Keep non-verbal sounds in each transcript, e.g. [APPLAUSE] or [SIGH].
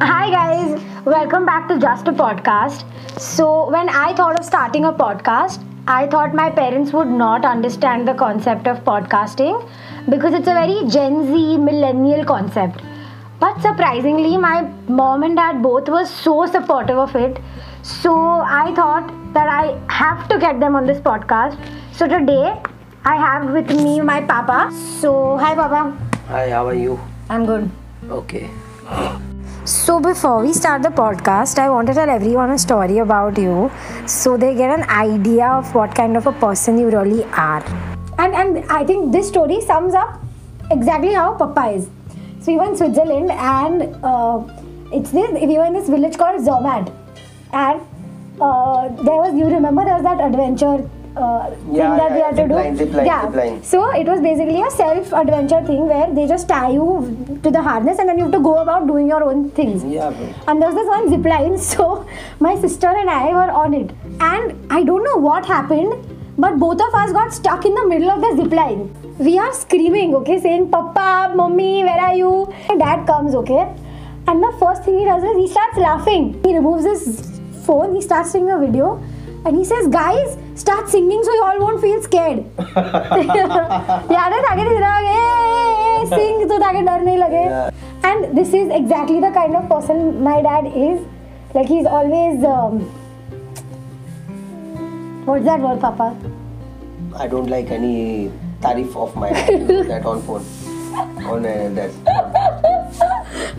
Hi, guys. Welcome back to Just a Podcast. So, when I thought of starting a podcast, I thought my parents would not understand the concept of podcasting because it's a very Gen Z millennial concept. But surprisingly, my mom and dad both were so supportive of it. So, I thought that I have to get them on this podcast. So, today I have with me my papa. So, hi, papa. Hi, how are you? I'm good. Okay. So before we start the podcast, I want to tell everyone a story about you so they get an idea of what kind of a person you really are. And and I think this story sums up exactly how Papa is. So we were in Switzerland and uh, it's this we were in this village called Zermatt and uh, there was you remember there was that adventure uh, thing Yeah, that we had to do. line, zip line, yeah. zip line. So it was basically a self adventure thing where they just tie you to the harness and then you have to go about doing your own things. Yeah, bro. And there was this one zip line, [LAUGHS] so my sister and I were on it. And I don't know what happened, but both of us got stuck in the middle of the zip line. We are screaming, okay, saying, Papa, Mommy, where are you? My dad comes, okay. And the first thing he does is he starts laughing. He removes his phone, he starts taking a video, and he says, Guys, start singing so you all won't feel scared. [LAUGHS] याद है ताकि दिख रहा है सिंग तो ताकि डर नहीं लगे and this is exactly the kind of person my dad is like he's always um, what's that word papa I don't like any tarif of my that on phone. On uh, that.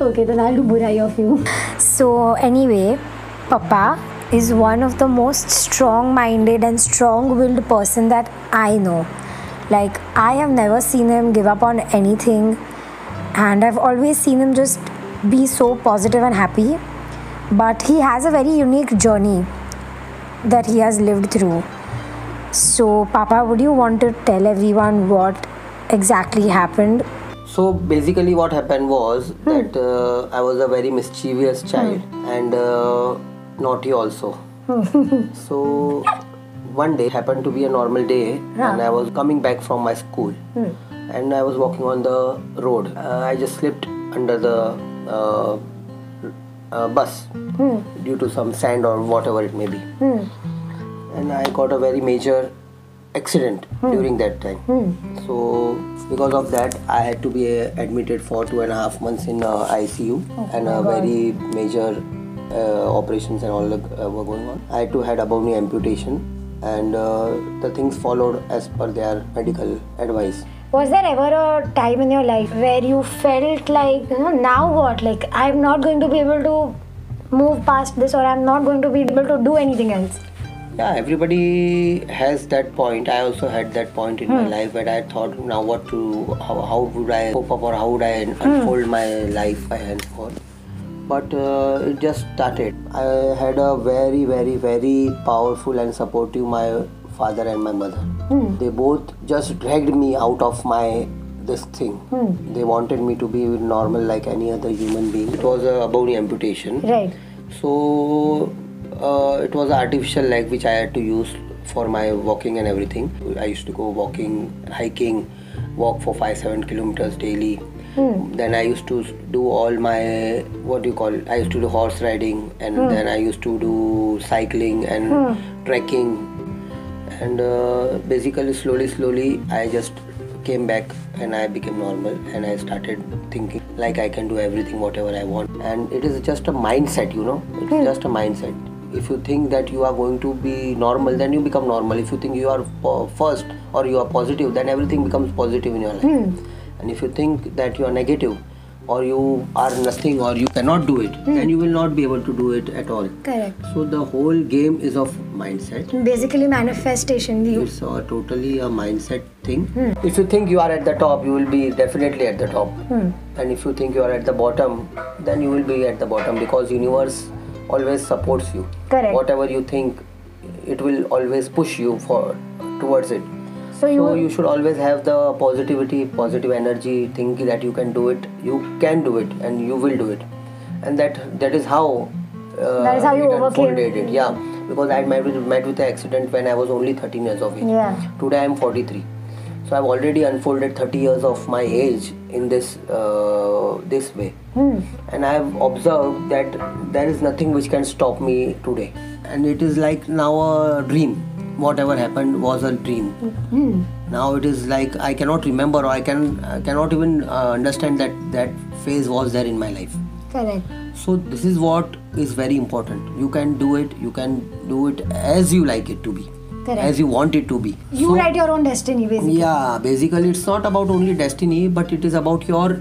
okay [LAUGHS] then i'll do burai of you so anyway papa is one of the most strong minded and strong willed person that i know. Like i have never seen him give up on anything and i've always seen him just be so positive and happy. But he has a very unique journey that he has lived through. So papa would you want to tell everyone what exactly happened? So basically, what happened was that uh, I was a very mischievous child and uh, naughty also. [LAUGHS] so one day happened to be a normal day, and I was coming back from my school, and I was walking on the road. Uh, I just slipped under the uh, uh, bus due to some sand or whatever it may be, and I got a very major accident during that time. So because of that, I had to be admitted for two and a half months in uh, ICU, and uh, very major operations and all uh, were going on. I had to had above knee amputation, and uh, the things followed as per their medical advice. Was there ever a time in your life where you felt like, you know, now what? Like, I'm not going to be able to move past this, or I'm not going to be able to do anything else? Yeah, everybody has that point. I also had that point in my life where I thought, now what to, how, how would I cope up or how would I unfold my life by henceforth. But uh, it just started. I had a very, very, very powerful and supportive my father and my mother. They both just dragged me out of my this thing. They wanted me to be normal like any other human being. It was a bony amputation. Right. So uh, it was an artificial leg which I had to use for my walking and everything. I used to go walking, hiking, walk for five seven kilometers daily. Hmm. Then I used to do all my what do you call? I used to do horse riding and hmm. then I used to do cycling and hmm. trekking. And uh, basically, slowly, slowly, I just came back and I became normal and I started thinking like I can do everything whatever I want. And it is just a mindset you know? It's just a mindset. If you think that you are going to be normal then you become normal. If you think you are po- first or you are positive then everything becomes positive in your life and if you think that you are negative or you are nothing or you cannot do it hmm. then you will not be able to do it at all Correct. so the whole game is of mindset Basically, manifestation. You, it's a totally a mindset thing. Hmm. If you think you are at the top, you will be definitely at the top. Hmm. And if you think you are at the bottom, then you will be at the bottom because universe always supports you. Correct. Whatever you think, it will always push you for towards it. So you, So you should always have the positivity, positive energy, think that you can do it. You can do it, and you will do it. And that that is how. Uh, That is how you it overcame. it. Yeah, because I met with met with the accident when I was only 13 years of age. Yeah. Today I am 43. So I've already unfolded 30 years of my age in this uh, this way, hmm. and I've observed that there is nothing which can stop me today, and it is like now a dream. Whatever happened was a dream. Now it is like I cannot remember or I can I cannot even uh, understand that that phase was there in my life. Correct. So this is what is very important. You can do it. You can do it as you like it to be, Correct. as you want it to be. You So- write your own destiny, basically. yeah, basically it's not about only destiny, but it is about your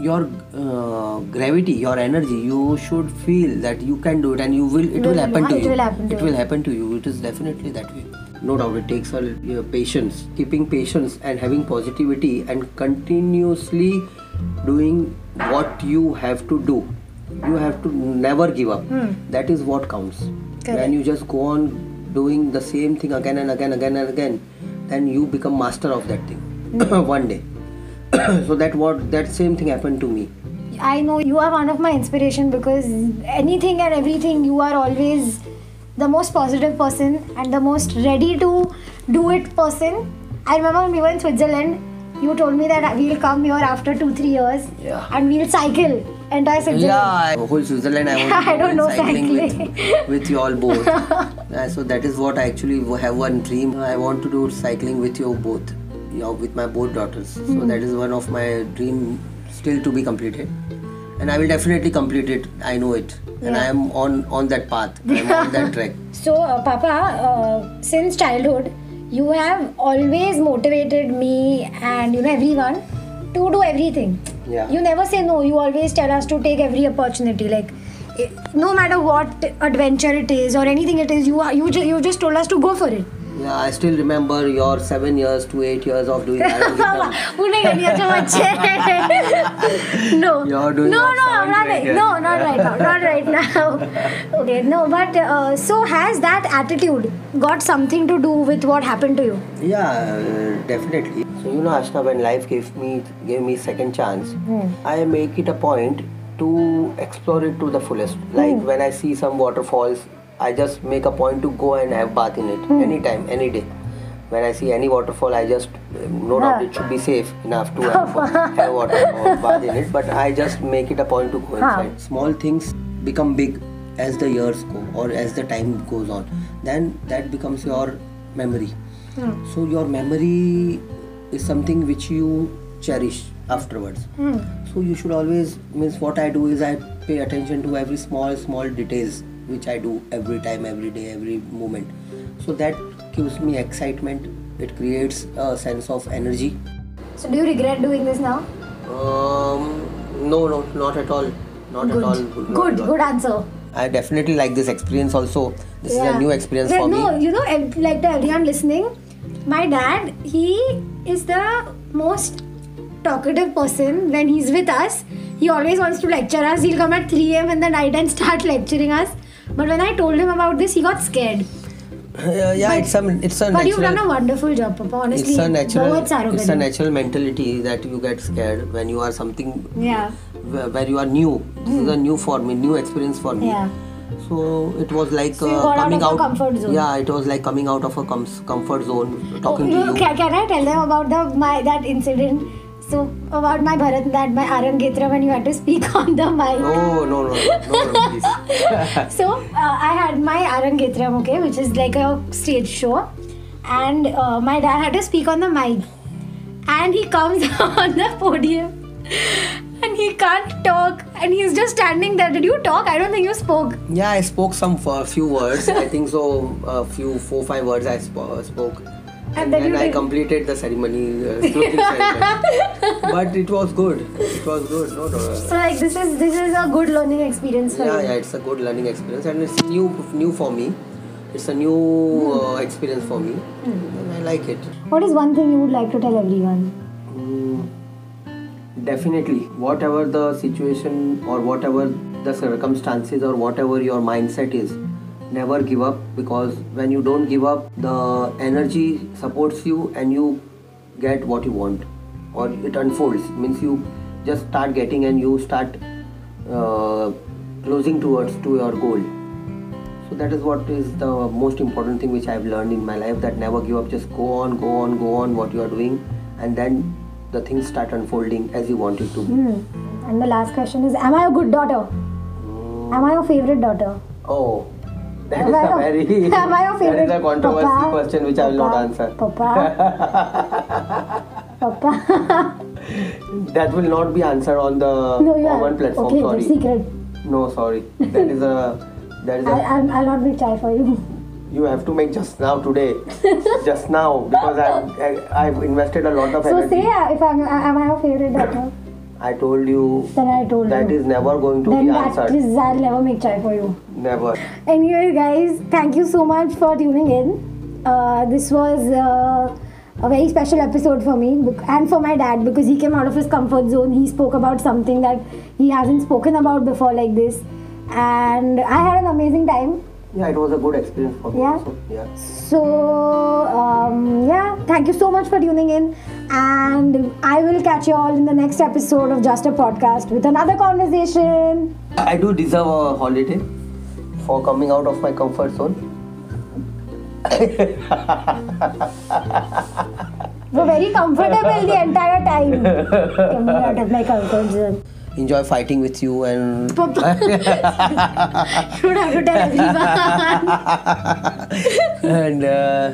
your uh, gravity, your energy. You should feel that you can do it, and you will. It will Will- happen to it you. will happen to it will happen to you. It is definitely that way. No doubt, it takes a uh, patience, keeping patience, and having positivity, and continuously doing what you have to do. You have to never give up. That is what counts. Correct. When you just go on doing the same thing again and again, again and again, then you become master of that thing [COUGHS] one day. [COUGHS] so that what that same thing happened to me. I know you are one of my inspiration because anything and everything you are always the most positive person and the most ready to do it person. I remember when we were in Switzerland, you told me that we'll come here after two, three years Yeah. and we'll cycle entire Switzerland. Yeah, whole Switzerland. I [LAUGHS] want to I don't know cycling cycling. with [LAUGHS] with you all both. Uh, so that is what I actually have one dream. I want to do cycling with you both, you know, with my both daughters. So Hmm. that is one of my dream still to be completed, and I will definitely complete it. I know it, and I am on on that path. I am on that [LAUGHS] track. So, uh, Papa, uh, since childhood, you have always motivated me and you know everyone to do everything. Yeah. You never say no. You always tell us to take every opportunity. Like, no matter what adventure it is or anything it is, you you you just told us to go for it. Yeah, I still remember your seven years to eight years of doing Baba, [LAUGHS] [LAUGHS] no. You're doing no, no, not right. No, not right now. Not [LAUGHS] right now. okay, no, but uh, so has that attitude got something to do with what happened to you? Yeah, uh, definitely. So you know, Ashna, when life gave me gave me second chance. Hmm. I make it a point to explore it to the fullest. Like hmm. when I see some waterfalls I just make a point to go and have bath in it hmm. anytime, any day. When I see any waterfall, I just uh, no doubt it should be safe enough to have, [LAUGHS] have water or bath in it. But I just make it a point to go inside. Small things become big as the years go or as the time goes on. Then that becomes your memory. Hmm. So your memory is something which you cherish afterwards. Hmm. So you should always means what I do is I pay attention to every small small details which I do every time, every day, every moment. So that gives me excitement. It creates a sense of energy. so do you regret doing this now Um, no, no, not at all. Not good at all. good all. good answer I definitely like this experience also. This is a new experience Well, for no, me. No, you know, like to everyone listening, my dad, he is the most talkative person when he's with us. He always wants to lecture us. He'll come at 3 a.m. in the night and start [LAUGHS] lecturing us. But when I told him about this, he got scared. Uh, yeah, but, it's a it's a. But natural, you've done a wonderful job, Papa. Honestly, it's a natural. It's a natural mentality that you get scared when you are something. Yeah. Where, you are new. This mm. is hmm. a new for me, new experience for me. Yeah. So it was like so uh, coming out. out comfort zone. Yeah, it was like coming out of a com- comfort zone. Talking oh, to you. Can, can I tell them about the my that incident? So about my Bharatanatyam Arangetra when you had to speak [LAUGHS] on the mic. oh no no no no, no please [LAUGHS] So uh, I had my Arangetram, okay, which is like a stage show, and uh, my dad had to speak on the mic, and he comes [LAUGHS] on the podium, and he can't talk, and he's just standing there. Did you talk? I don't think you spoke. yeah i spoke some a few words i think so a few four five words i sp- spoke and, then I completed the ceremony, uh, [LAUGHS] ceremony. but it was good. It was good. No, no. So like this is this is a good learning experience for yeah, you. yeah, it's a good learning experience and it's new, new for me. It's a new uh, experience for me, and I like it. What is one thing you would like to tell everyone? Mm, definitely, whatever the situation or whatever the circumstances or whatever your mindset is, never give up because when you don't give up, the energy supports you and you get what you want or it unfolds. Means you just start getting and you start uh, closing towards to your goal. So that is what is the most important thing which I've learned in my life that never give up. Just go on, go on, go on what you are doing, and then the things start unfolding as you want it to be. Hmm. And the last question is Am I a good daughter? Am I your favorite daughter? Oh, that Am is I a very am I your that is a controversial papa? question which I will not answer. Papa? [LAUGHS] Papa? That will not be answered on the no, you common platform. Okay, sorry. secret. No, sorry. That is a that is [LAUGHS] I, a I'll, I'll not be shy for you. you have to make just now today, just now because [LAUGHS] I've I, I've invested a lot of. So energy. say uh, if I'm, am I your favorite daughter? I told you Then I told that you. is never going to then be that answered. is I'll never make chai for you. Never. Anyway, guys, thank you so much for tuning in. Uh, this was uh, a very special episode for me and for my dad because he came out of his comfort zone. He spoke about something that he hasn't spoken about before, like this. And I had an amazing time. Yeah, it was a good experience for me. Yeah. Also. Yeah. So, um, yeah, thank you so much for tuning in. And I will catch you all in the next episode of Just a Podcast with another conversation. I do deserve a holiday for coming out of my comfort zone. We're very comfortable the entire time. Coming out of my comfort zone. Enjoy fighting with you and [LAUGHS] you don't have to tell everyone. [LAUGHS] and uh,